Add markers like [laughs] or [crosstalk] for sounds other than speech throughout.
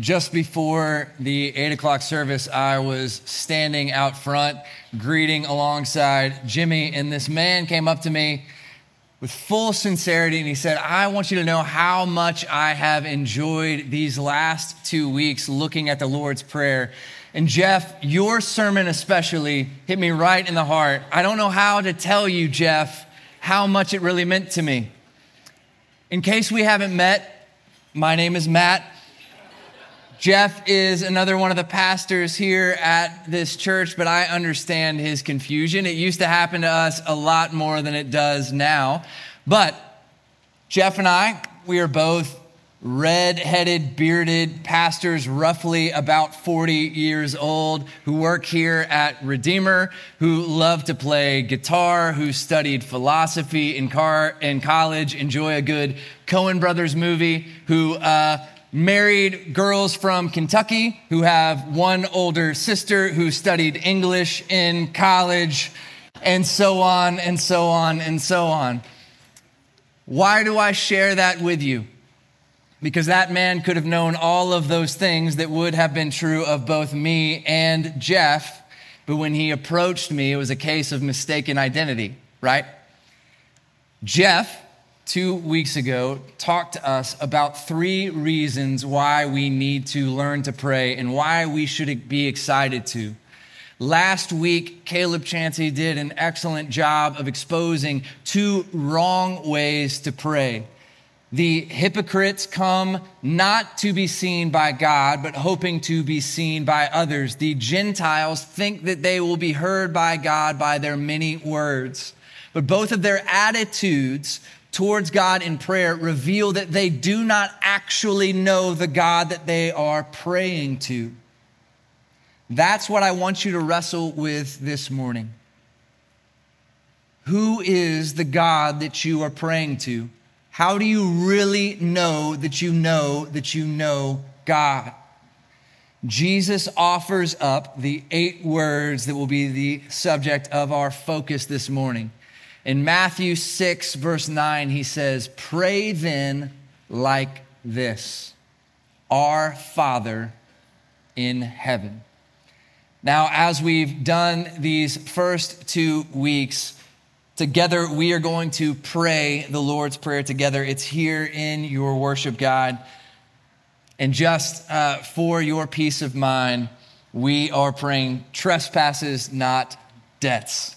just before the eight o'clock service, I was standing out front greeting alongside Jimmy, and this man came up to me with full sincerity and he said, I want you to know how much I have enjoyed these last two weeks looking at the Lord's Prayer. And Jeff, your sermon especially hit me right in the heart. I don't know how to tell you, Jeff, how much it really meant to me. In case we haven't met, my name is Matt. Jeff is another one of the pastors here at this church, but I understand his confusion. It used to happen to us a lot more than it does now. But Jeff and I, we are both red headed, bearded pastors, roughly about 40 years old, who work here at Redeemer, who love to play guitar, who studied philosophy in, car, in college, enjoy a good Coen Brothers movie, who uh, married girls from Kentucky who have one older sister who studied English in college, and so on and so on and so on. Why do I share that with you? Because that man could have known all of those things that would have been true of both me and Jeff, but when he approached me, it was a case of mistaken identity, right? Jeff two weeks ago talked to us about three reasons why we need to learn to pray and why we should be excited to. Last week, Caleb Chansey did an excellent job of exposing two wrong ways to pray. The hypocrites come not to be seen by God, but hoping to be seen by others. The Gentiles think that they will be heard by God by their many words. But both of their attitudes towards God in prayer reveal that they do not actually know the God that they are praying to. That's what I want you to wrestle with this morning. Who is the God that you are praying to? How do you really know that you know that you know God? Jesus offers up the eight words that will be the subject of our focus this morning. In Matthew 6, verse 9, he says, Pray then like this Our Father in heaven. Now, as we've done these first two weeks, together we are going to pray the Lord's Prayer together. It's here in your worship guide. And just uh, for your peace of mind, we are praying trespasses, not debts.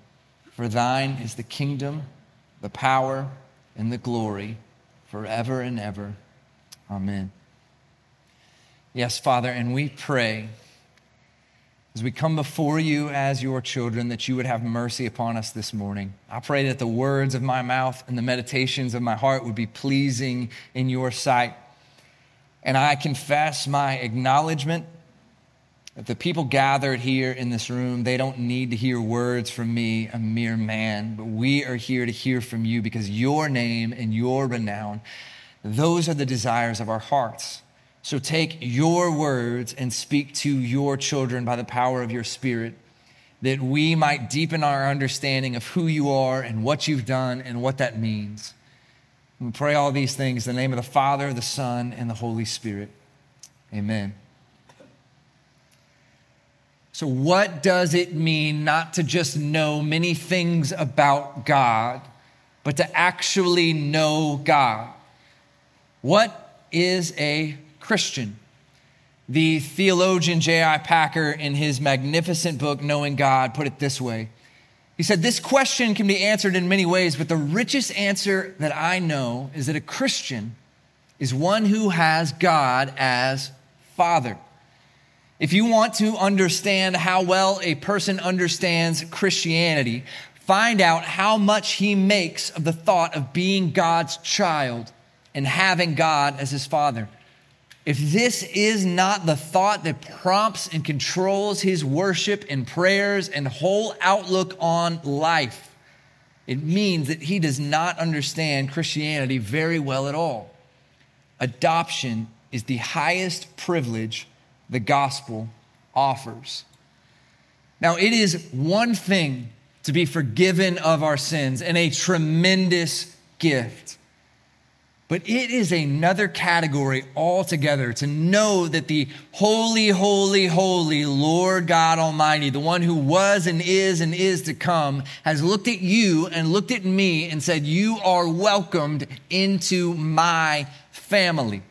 For thine is the kingdom, the power, and the glory forever and ever. Amen. Yes, Father, and we pray as we come before you as your children that you would have mercy upon us this morning. I pray that the words of my mouth and the meditations of my heart would be pleasing in your sight. And I confess my acknowledgement that the people gathered here in this room, they don't need to hear words from me, a mere man, but we are here to hear from you because your name and your renown, those are the desires of our hearts. So take your words and speak to your children by the power of your spirit, that we might deepen our understanding of who you are and what you've done and what that means. We pray all these things in the name of the Father, the Son, and the Holy Spirit. Amen. So, what does it mean not to just know many things about God, but to actually know God? What is a Christian? The theologian J.I. Packer, in his magnificent book, Knowing God, put it this way. He said, This question can be answered in many ways, but the richest answer that I know is that a Christian is one who has God as Father. If you want to understand how well a person understands Christianity, find out how much he makes of the thought of being God's child and having God as his father. if this is not the thought that prompts and controls his worship and prayers and whole outlook on life, it means that he does not understand Christianity very well at all. Adoption is the highest privilege the gospel offers. Now, it is one thing to be forgiven of our sins and a tremendous gift. But it is another category altogether to know that the holy, holy, holy Lord God Almighty, the one who was and is and is to come, has looked at you and looked at me and said, You are welcomed into my family.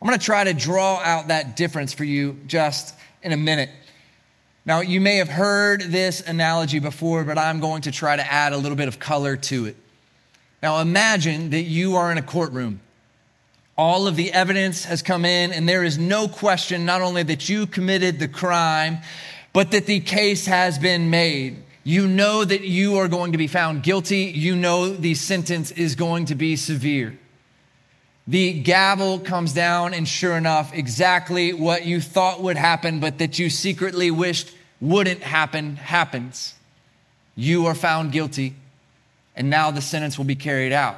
I'm going to try to draw out that difference for you just in a minute. Now, you may have heard this analogy before, but I'm going to try to add a little bit of color to it. Now, imagine that you are in a courtroom. All of the evidence has come in, and there is no question not only that you committed the crime, but that the case has been made. You know that you are going to be found guilty. You know the sentence is going to be severe. The gavel comes down, and sure enough, exactly what you thought would happen, but that you secretly wished wouldn't happen, happens. You are found guilty and now the sentence will be carried out.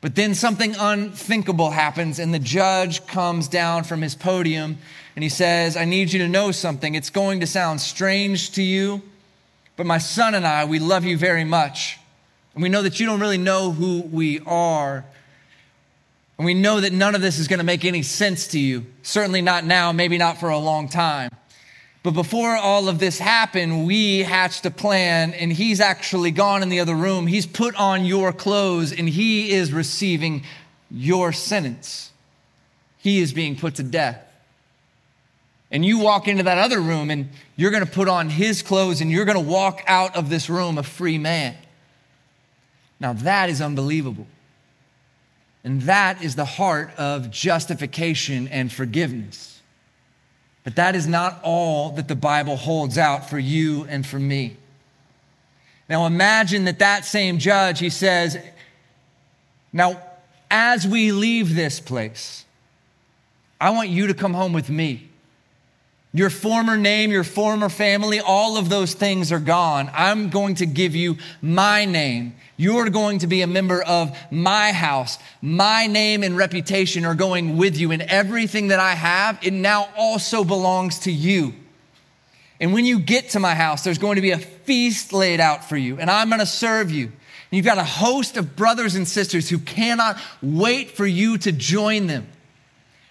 But then something unthinkable happens, and the judge comes down from his podium and he says, I need you to know something. It's going to sound strange to you, but my son and I, we love you very much. And we know that you don't really know who we are. And we know that none of this is going to make any sense to you. Certainly not now, maybe not for a long time. But before all of this happened, we hatched a plan, and he's actually gone in the other room. He's put on your clothes, and he is receiving your sentence. He is being put to death. And you walk into that other room, and you're going to put on his clothes, and you're going to walk out of this room a free man. Now, that is unbelievable. And that is the heart of justification and forgiveness. But that is not all that the Bible holds out for you and for me. Now imagine that that same judge, he says, Now, as we leave this place, I want you to come home with me. Your former name, your former family, all of those things are gone. I'm going to give you my name. You're going to be a member of my house. My name and reputation are going with you, and everything that I have, it now also belongs to you. And when you get to my house, there's going to be a feast laid out for you, and I'm going to serve you. And you've got a host of brothers and sisters who cannot wait for you to join them.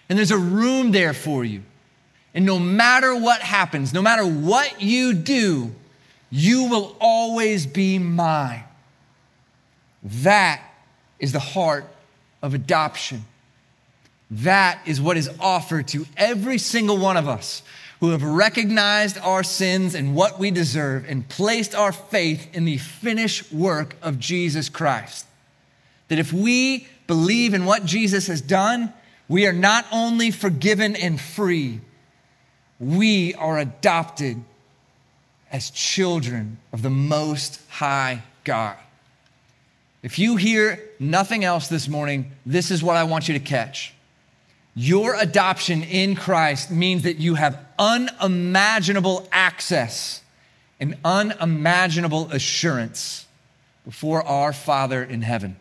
And there's a room there for you. And no matter what happens, no matter what you do, you will always be mine. That is the heart of adoption. That is what is offered to every single one of us who have recognized our sins and what we deserve and placed our faith in the finished work of Jesus Christ. That if we believe in what Jesus has done, we are not only forgiven and free, we are adopted as children of the Most High God. If you hear nothing else this morning, this is what I want you to catch. Your adoption in Christ means that you have unimaginable access and unimaginable assurance before our Father in heaven.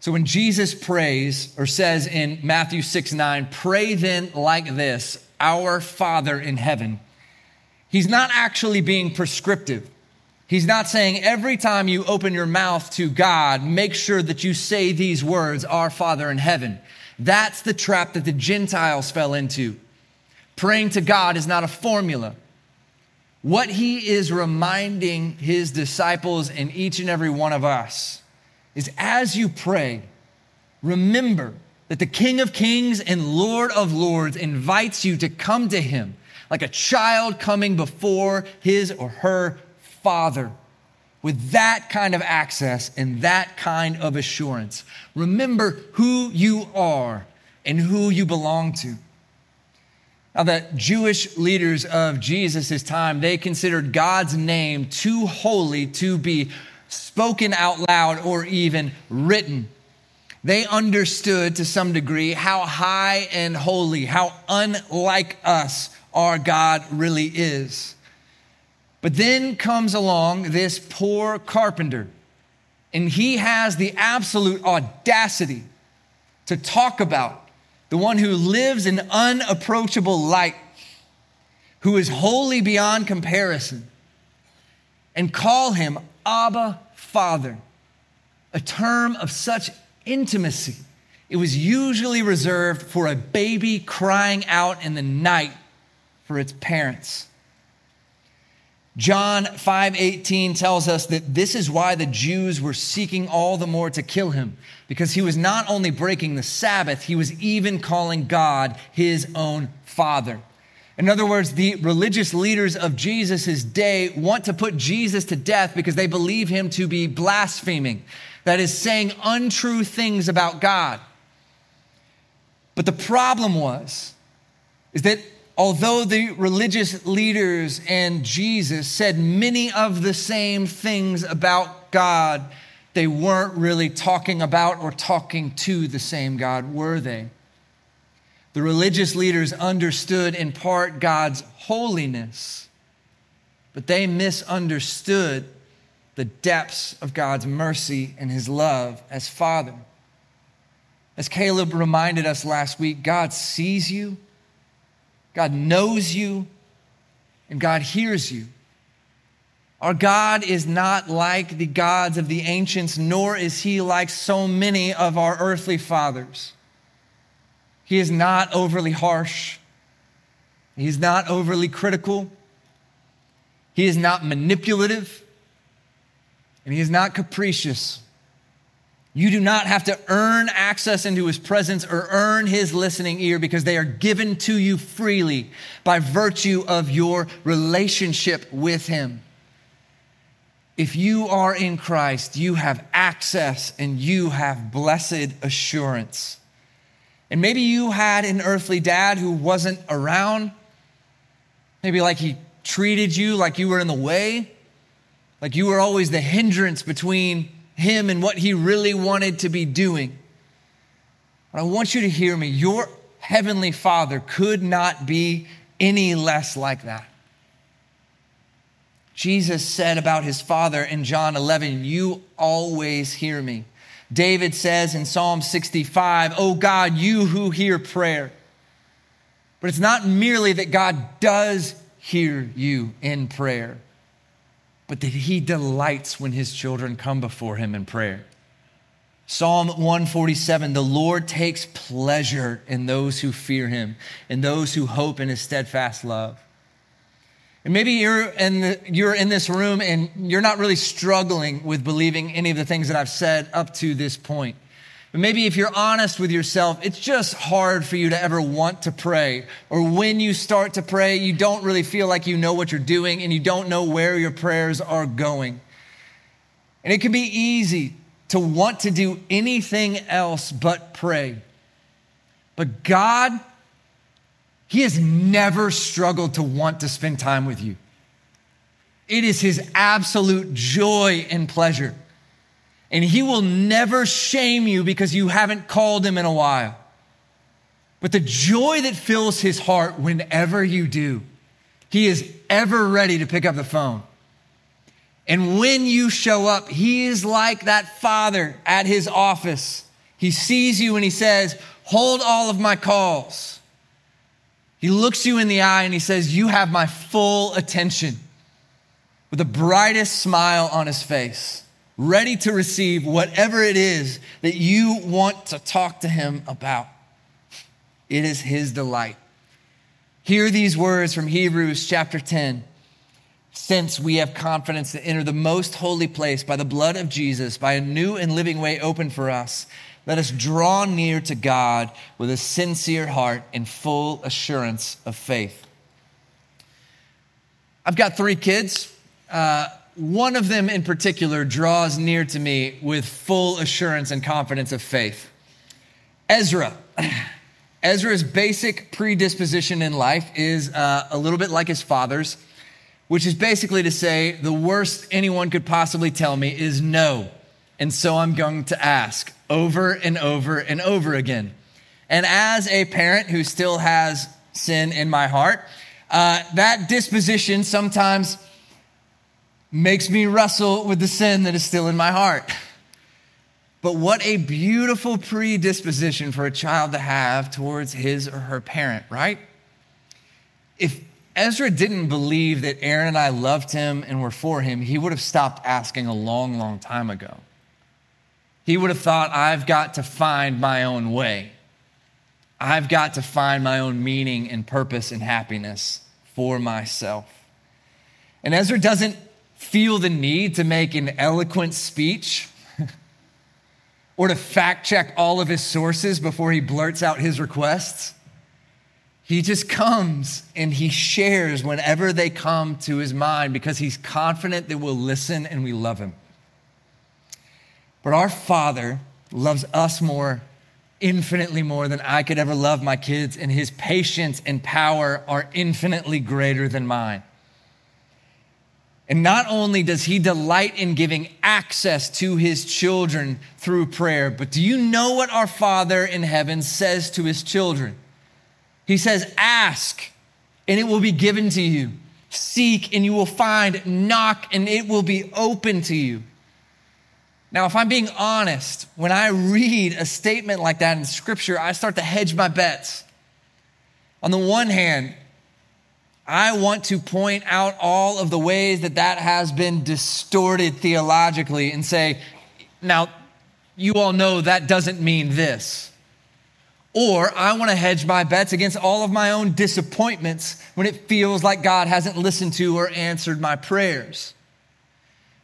So when Jesus prays or says in Matthew 6 9, pray then like this our Father in heaven, he's not actually being prescriptive. He's not saying every time you open your mouth to God, make sure that you say these words, Our Father in heaven. That's the trap that the Gentiles fell into. Praying to God is not a formula. What he is reminding his disciples and each and every one of us is as you pray, remember that the King of Kings and Lord of Lords invites you to come to him like a child coming before his or her father with that kind of access and that kind of assurance. Remember who you are and who you belong to. Now, the Jewish leaders of Jesus' time, they considered God's name too holy to be spoken out loud or even written. They understood to some degree how high and holy, how unlike us our God really is. But then comes along this poor carpenter, and he has the absolute audacity to talk about the one who lives in unapproachable light, who is holy beyond comparison, and call him Abba Father, a term of such intimacy. It was usually reserved for a baby crying out in the night for its parents. John 5:18 tells us that this is why the Jews were seeking all the more to kill him because he was not only breaking the Sabbath he was even calling God his own father. In other words, the religious leaders of Jesus' day want to put Jesus to death because they believe him to be blaspheming, that is, saying untrue things about God. But the problem was, is that although the religious leaders and Jesus said many of the same things about God, they weren't really talking about or talking to the same God, were they? The religious leaders understood in part God's holiness, but they misunderstood the depths of God's mercy and his love as Father. As Caleb reminded us last week, God sees you, God knows you, and God hears you. Our God is not like the gods of the ancients, nor is he like so many of our earthly fathers. He is not overly harsh. He's not overly critical. He is not manipulative. And he is not capricious. You do not have to earn access into his presence or earn his listening ear because they are given to you freely by virtue of your relationship with him. If you are in Christ, you have access and you have blessed assurance. And maybe you had an earthly dad who wasn't around. Maybe like he treated you like you were in the way, like you were always the hindrance between him and what he really wanted to be doing. But I want you to hear me. Your heavenly father could not be any less like that. Jesus said about his father in John 11, You always hear me. David says in Psalm 65, Oh God, you who hear prayer. But it's not merely that God does hear you in prayer, but that he delights when his children come before him in prayer. Psalm 147 The Lord takes pleasure in those who fear him, in those who hope in his steadfast love. And maybe you're in, the, you're in this room and you're not really struggling with believing any of the things that I've said up to this point. But maybe if you're honest with yourself, it's just hard for you to ever want to pray. Or when you start to pray, you don't really feel like you know what you're doing and you don't know where your prayers are going. And it can be easy to want to do anything else but pray. But God he has never struggled to want to spend time with you. It is his absolute joy and pleasure. And he will never shame you because you haven't called him in a while. But the joy that fills his heart whenever you do, he is ever ready to pick up the phone. And when you show up, he is like that father at his office. He sees you and he says, Hold all of my calls. He looks you in the eye and he says, You have my full attention, with the brightest smile on his face, ready to receive whatever it is that you want to talk to him about. It is his delight. Hear these words from Hebrews chapter 10. Since we have confidence to enter the most holy place by the blood of Jesus, by a new and living way open for us, let us draw near to God with a sincere heart and full assurance of faith. I've got three kids. Uh, one of them in particular draws near to me with full assurance and confidence of faith. Ezra. [clears throat] Ezra's basic predisposition in life is uh, a little bit like his father's, which is basically to say the worst anyone could possibly tell me is no. And so I'm going to ask. over and over and over again. And as a parent who still has sin in my heart, uh, that disposition sometimes makes me wrestle with the sin that is still in my heart. But what a beautiful predisposition for a child to have towards his or her parent, right? If Ezra didn't believe that Erin and I loved him and were for him, he would have stopped asking a long, long time ago. He would have thought, I've got to find my own way. I've got to find my own meaning and purpose and happiness for myself. And Ezra doesn't feel the need to make an eloquent speech [laughs] or to fact check all of his sources before he blurts out his requests. He just comes and he shares whenever they come to his mind because he's confident that we'll listen and we love him. But our Father loves us more, infinitely more than I could ever love my kids, and his patience and power are infinitely greater than mine. And not only does he delight in giving access to his children through prayer, but do you know what our Father in heaven says to his children? He says, Ask, and it will be given to you. Seek, and you will find. Knock, and it will be open to you. Now, if I'm being honest, when I read a statement like that in scripture, I start to hedge my bets. On the one hand, I want to point out all of the ways that that has been distorted theologically and say, now, you all know that doesn't mean this. Or I want to hedge my bets against all of my own disappointments when it feels like God hasn't listened to or answered my prayers.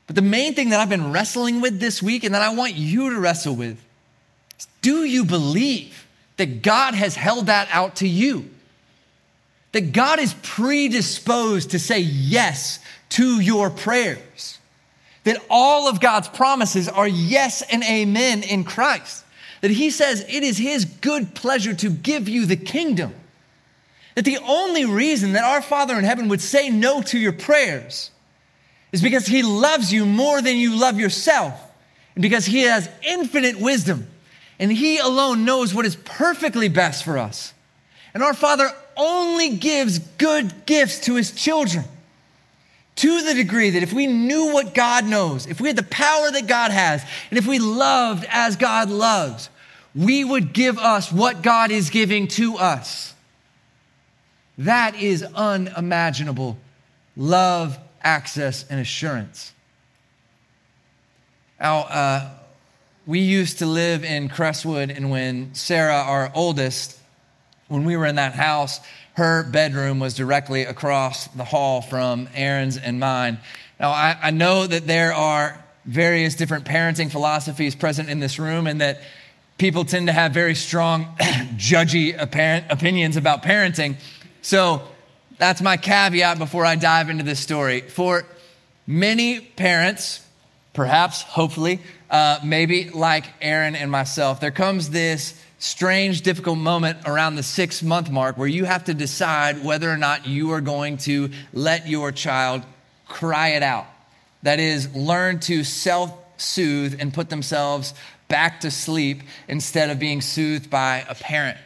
But the main thing that I've been wrestling with this week and that I want you to wrestle with is do you believe that God has held that out to you? That God is predisposed to say yes to your prayers? That all of God's promises are yes and amen in Christ? that he says it is his good pleasure to give you the kingdom. That the only reason that our Father in heaven would say no to your prayers is because he loves you more than you love yourself, and because he has infinite wisdom, and he alone knows what is perfectly best for us. And our Father only gives good gifts to his children to the degree that if we knew what God knows, if we had the power that God has, and if we loved as God loves, we would give us what God is giving to us. That is unimaginable love, access, and assurance. Now, uh, we used to live in Crestwood, and when Sarah, our oldest, when we were in that house, her bedroom was directly across the hall from Erin's and mine. Now, I, I know that there are various different parenting philosophies present in this room, and that people tend to have very strong, [clears throat] judgy opinions about parenting. So that's my caveat before I dive into this story. For many parents, perhaps, hopefully, uh, maybe like Erin and myself, there comes this strange, difficult moment around the six month mark where you have to decide whether or not you are going to let your child cry it out. That is, learn to self soothe and put themselves back to sleep instead of being soothed by a parent.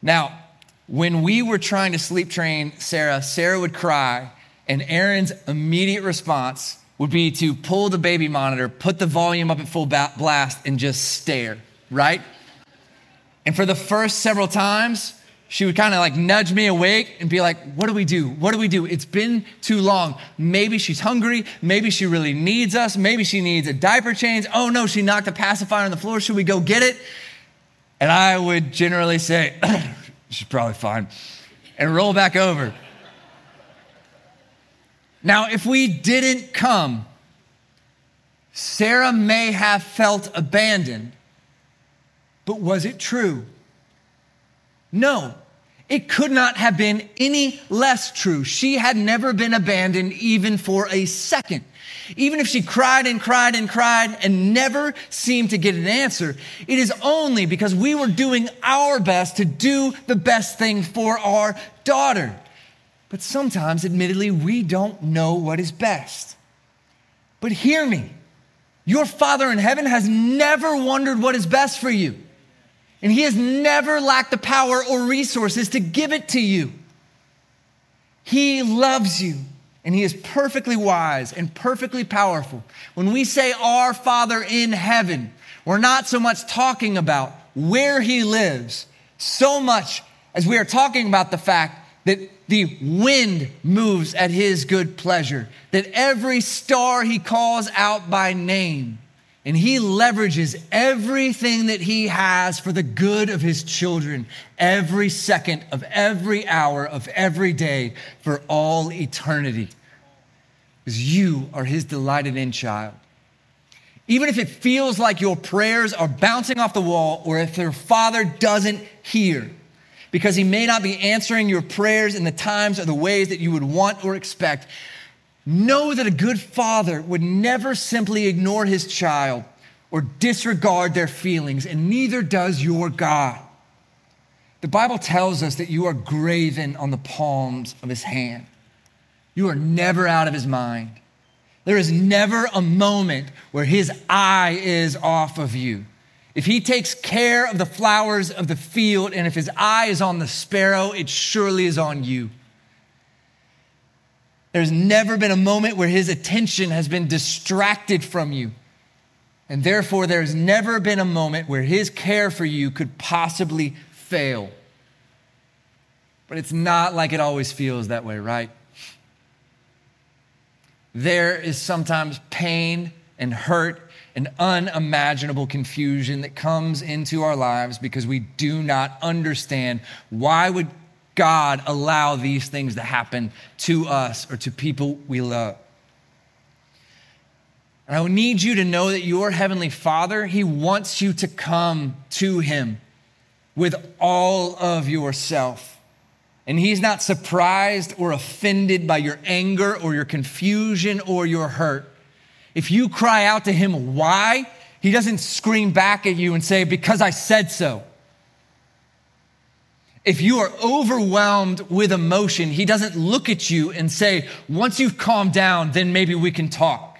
Now, when we were trying to sleep train Sarah, Sarah would cry, and Erin's immediate response would be to pull the baby monitor, put the volume up at full blast, and just stare, right? And for the first several times, she would kind of like nudge me awake and be like, What do we do? What do we do? It's been too long. Maybe she's hungry. Maybe she really needs us. Maybe she needs a diaper change. Oh no, she knocked a pacifier on the floor. Should we go get it? And I would generally say, [clears throat] She's probably fine, and roll back over. Now, if we didn't come, Sarah may have felt abandoned, but was it true? No, it could not have been any less true. She had never been abandoned even for a second. Even if she cried and cried and cried and never seemed to get an answer, it is only because we were doing our best to do the best thing for our daughter. But sometimes, admittedly, we don't know what is best. But hear me Your Father in heaven has never wondered what is best for you. And He has never lacked the power or resources to give it to you. He loves you and He is perfectly wise and perfectly powerful. When we say our Father in heaven, we're not so much talking about where He lives, so much as we are talking about the fact that the wind moves at his good pleasure, that every star he calls out by name, and he leverages everything that he has for the good of his children every second of every hour of every day for all eternity. Because you are his delighted in child. Even if it feels like your prayers are bouncing off the wall or if your father doesn't hear, because He may not be answering your prayers in the times or the ways that you would want or expect. Know that a good father would never simply ignore his child or disregard their feelings, and neither does your God. The Bible tells us that you are graven on the palms of his hand. You are never out of his mind. There is never a moment where his eye is off of you if he takes care of the flowers of the field, and if his eye is on the sparrow, it surely is on you. There's never been a moment where his attention has been distracted from you. And therefore, there's never been a moment where his care for you could possibly fail. But it's not like it always feels that way, right? There is sometimes pain and hurt and unimaginable confusion that comes into our lives because we do not understand why would God allow these things to happen to us or to people we love. And I need you to know that your heavenly Father, he wants you to come to him with all of yourself. And he's not surprised or offended by your anger or your confusion or your hurt. If you cry out to him, why? He doesn't scream back at you and say, because I said so. If you are overwhelmed with emotion, he doesn't look at you and say, once you've calmed down, then maybe we can talk.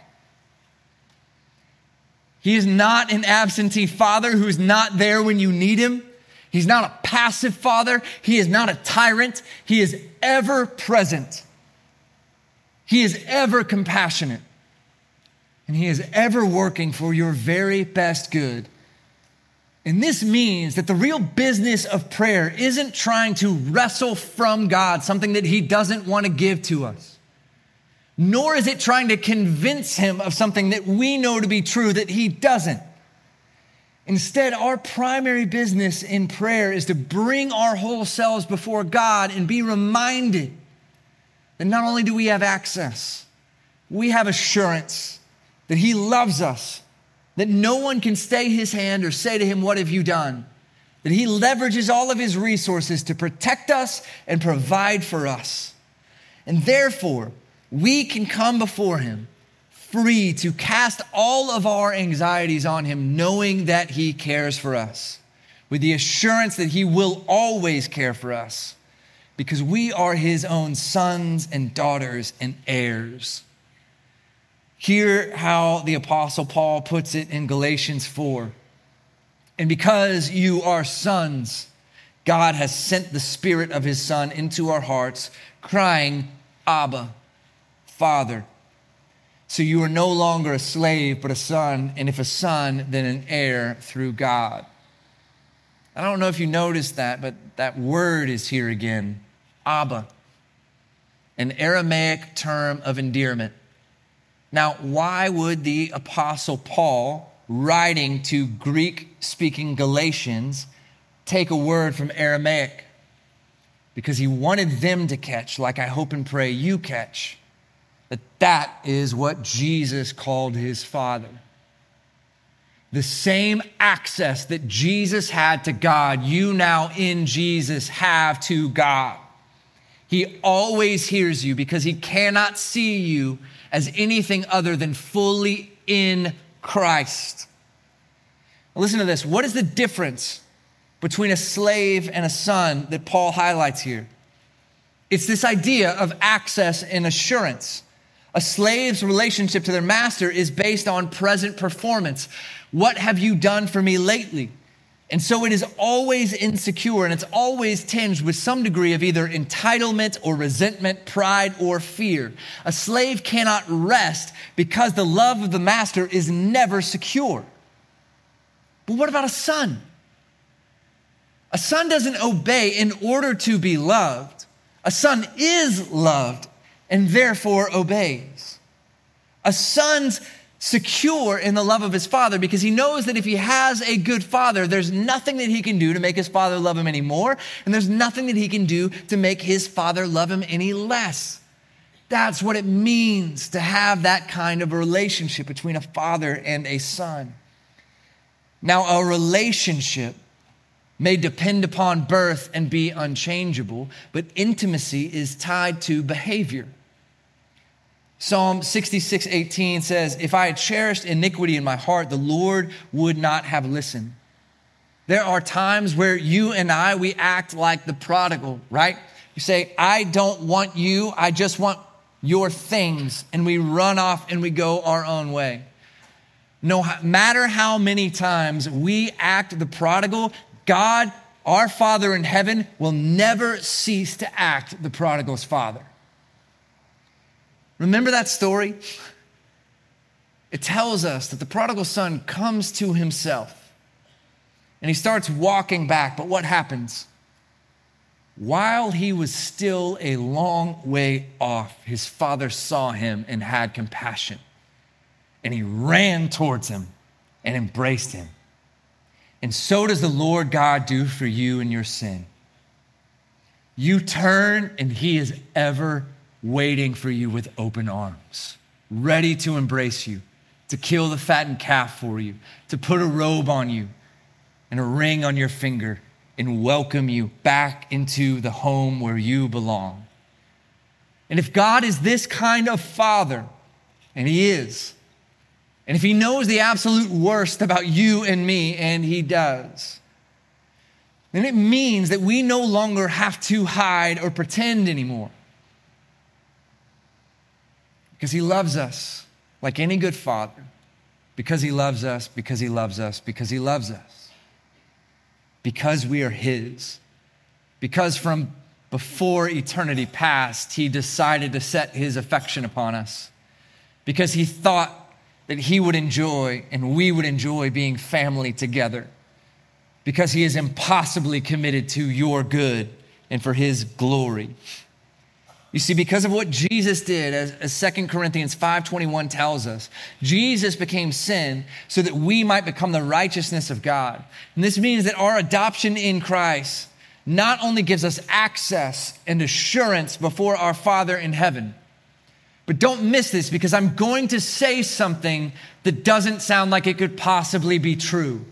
He is not an absentee father who's not there when you need him. He's not a passive father. He is not a tyrant. He is ever present. He is ever compassionate and He is ever working for your very best good. And this means that the real business of prayer isn't trying to wrestle from God something that He doesn't want to give to us, nor is it trying to convince Him of something that we know to be true that He doesn't. Instead, our primary business in prayer is to bring our whole selves before God and be reminded that not only do we have access, we have assurance that He loves us, that no one can stay His hand or say to Him, What have you done? That He leverages all of His resources to protect us and provide for us. And therefore, we can come before Him free to cast all of our anxieties on Him, knowing that He cares for us, with the assurance that He will always care for us, because we are His own sons and daughters and heirs. Hear how the Apostle Paul puts it in Galatians 4. And because you are sons, God has sent the Spirit of His Son into our hearts, crying, Abba, Father. So you are no longer a slave, but a son, and if a son, then an heir through God. I don't know if you noticed that, but that word is here again Abba, an Aramaic term of endearment. Now, why would the Apostle Paul, writing to Greek speaking Galatians, take a word from Aramaic? Because he wanted them to catch, like I hope and pray you catch, that that is what Jesus called his Father. The same access that Jesus had to God, you now in Jesus have to God. He always hears you because he cannot see you as anything other than fully in Christ. Now listen to this. What is the difference between a slave and a son that Paul highlights here? It's this idea of access and assurance. A slave's relationship to their master is based on present performance. What have you done for me lately? And so it is always insecure and it's always tinged with some degree of either entitlement or resentment, pride or fear. A slave cannot rest because the love of the master is never secure. But what about a son? A son doesn't obey in order to be loved. A son is loved and therefore obeys. A son's secure in the love of his father because he knows that if he has a good father, there's nothing that he can do to make his father love him anymore, and there's nothing that he can do to make his father love him any less. That's what it means to have that kind of a relationship between a father and a son. Now, a relationship may depend upon birth and be unchangeable, but intimacy is tied to behavior. Psalm 66, 18 says, If I had cherished iniquity in my heart, the Lord would not have listened. There are times where you and I, we act like the prodigal, right? You say, I don't want you, I just want your things. And we run off and we go our own way. No matter how many times we act the prodigal, God, our Father in heaven, will never cease to act the prodigal's father. Remember that story? It tells us that the prodigal son comes to himself and he starts walking back. But what happens? While he was still a long way off, his father saw him and had compassion. And he ran towards him and embraced him. And so does the Lord God do for you in your sin. You turn, and he is ever waiting for you with open arms, ready to embrace you, to kill the fattened calf for you, to put a robe on you and a ring on your finger and welcome you back into the home where you belong. And if God is this kind of father, and He is, and if He knows the absolute worst about you and me, and He does, then it means that we no longer have to hide or pretend anymore because he loves us like any good father. Because he loves us, because he loves us, because he loves us. Because we are his. Because from before eternity past, he decided to set his affection upon us. Because he thought that he would enjoy and we would enjoy being family together. Because he is impossibly committed to your good and for his glory. You see, because of what Jesus did, as, as 2 Corinthians 5.21 tells us, Jesus became sin so that we might become the righteousness of God. And this means that our adoption in Christ not only gives us access and assurance before our Father in heaven, but don't miss this because I'm going to say something that doesn't sound like it could possibly be true.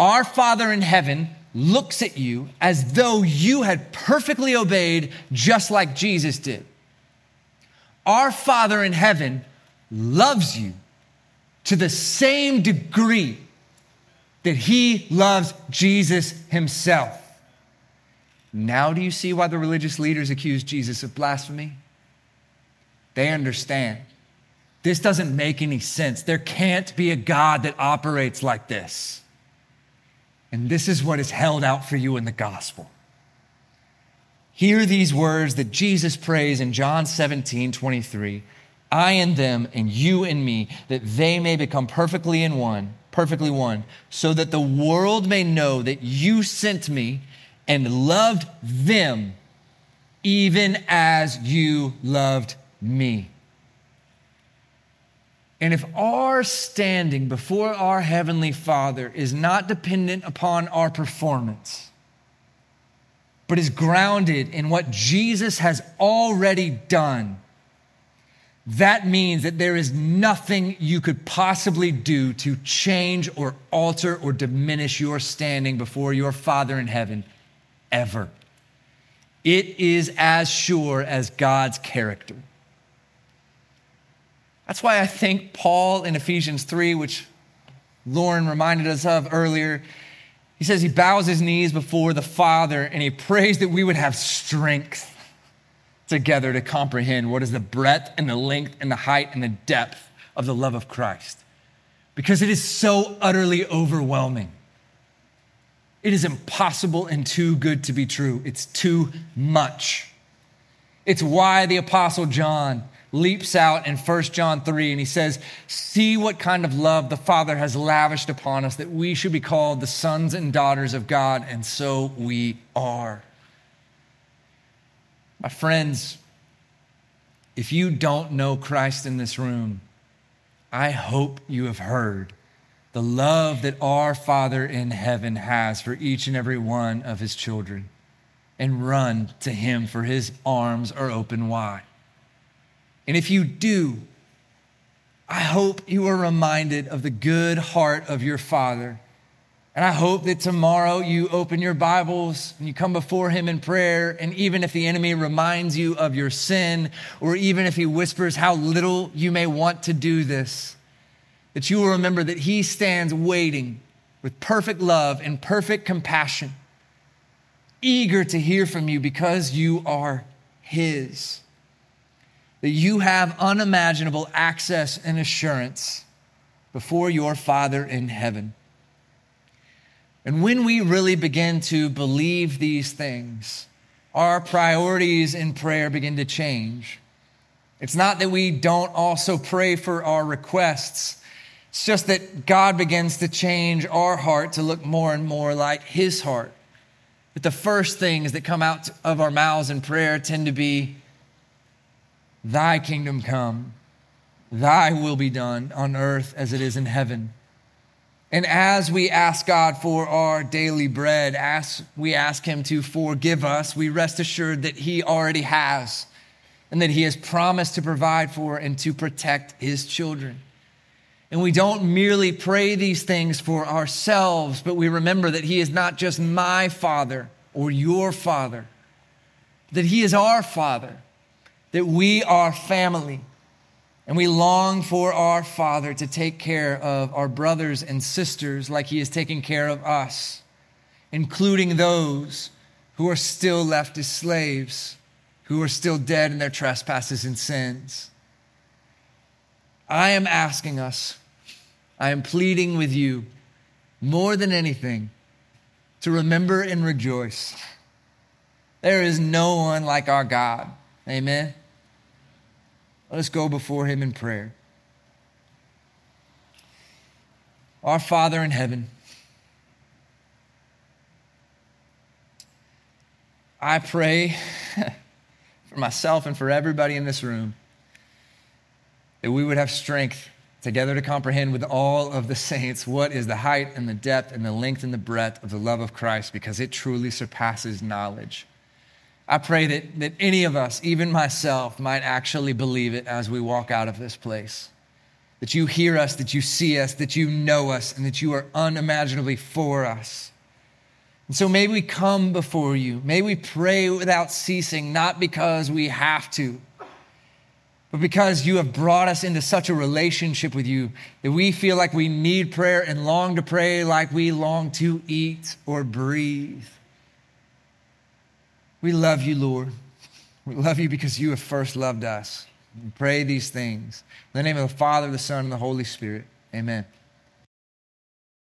Our Father in heaven looks at you as though you had perfectly obeyed just like Jesus did. Our Father in heaven loves you to the same degree that he loves Jesus himself. Now, do you see why the religious leaders accused Jesus of blasphemy? They understand. This doesn't make any sense. There can't be a God that operates like this. And this is what is held out for you in the gospel. Hear these words that Jesus prays in John 17, 23. I and them, and you and me, that they may become perfectly in one, perfectly one, so that the world may know that you sent me and loved them even as you loved me. And if our standing before our Heavenly Father is not dependent upon our performance, but is grounded in what Jesus has already done, that means that there is nothing you could possibly do to change or alter or diminish your standing before your Father in heaven ever. It is as sure as God's character. That's why I think Paul in Ephesians 3, which Lauren reminded us of earlier, he says he bows his knees before the Father and he prays that we would have strength. together to comprehend what is the breadth and the length and the height and the depth of the love of Christ because it is so utterly overwhelming. It is impossible and too good to be true. It's too much. It's why the Apostle John leaps out in 1 John 3 and he says, See what kind of love the Father has lavished upon us that we should be called the sons and daughters of God, and so we are. My friends, if you don't know Christ in this room, I hope you have heard the love that our Father in heaven has for each and every one of his children and run to him for his arms are open wide. And if you do, I hope you are reminded of the good heart of your Father. And I hope that tomorrow you open your Bibles and you come before Him in prayer. And even if the enemy reminds you of your sin, or even if he whispers how little you may want to do this, that you will remember that He stands waiting with perfect love and perfect compassion, eager to hear from you because you are His that you have unimaginable access and assurance before your Father in heaven. And when we really begin to believe these things, our priorities in prayer begin to change. It's not that we don't also pray for our requests. It's just that God begins to change our heart to look more and more like His heart. But the first things that come out of our mouths in prayer tend to be Thy kingdom come, thy will be done on earth as it is in heaven. And as we ask God for our daily bread, as we ask Him to forgive us, we rest assured that He already has and that He has promised to provide for and to protect His children. And we don't merely pray these things for ourselves, but we remember that He is not just my Father or your Father, that He is our Father that we are family and we long for our Father to take care of our brothers and sisters like He is taking care of us, including those who are still left as slaves, who are still dead in their trespasses and sins. I am asking us, I am pleading with you more than anything to remember and rejoice. There is no one like our God. Amen. Let us go before him in prayer. Our Father in heaven, I pray [laughs] for myself and for everybody in this room that we would have strength together to comprehend with all of the [laughs] saints what is the height and the depth and the length and the breadth of the love of Christ because it truly surpasses knowledge. I pray that, that any of us, even myself, might actually believe it as we walk out of this place. That you hear us, that you see us, that you know us, and that you are unimaginably for us. And so may we come before you. May we pray without ceasing, not because we have to, but because you have brought us into such a relationship with you that we feel like we need prayer and long to pray like we long to eat or breathe. We love you, Lord. We love you because you have first loved us. We pray these things. In the name of the Father, the Son, and the Holy Spirit. Amen.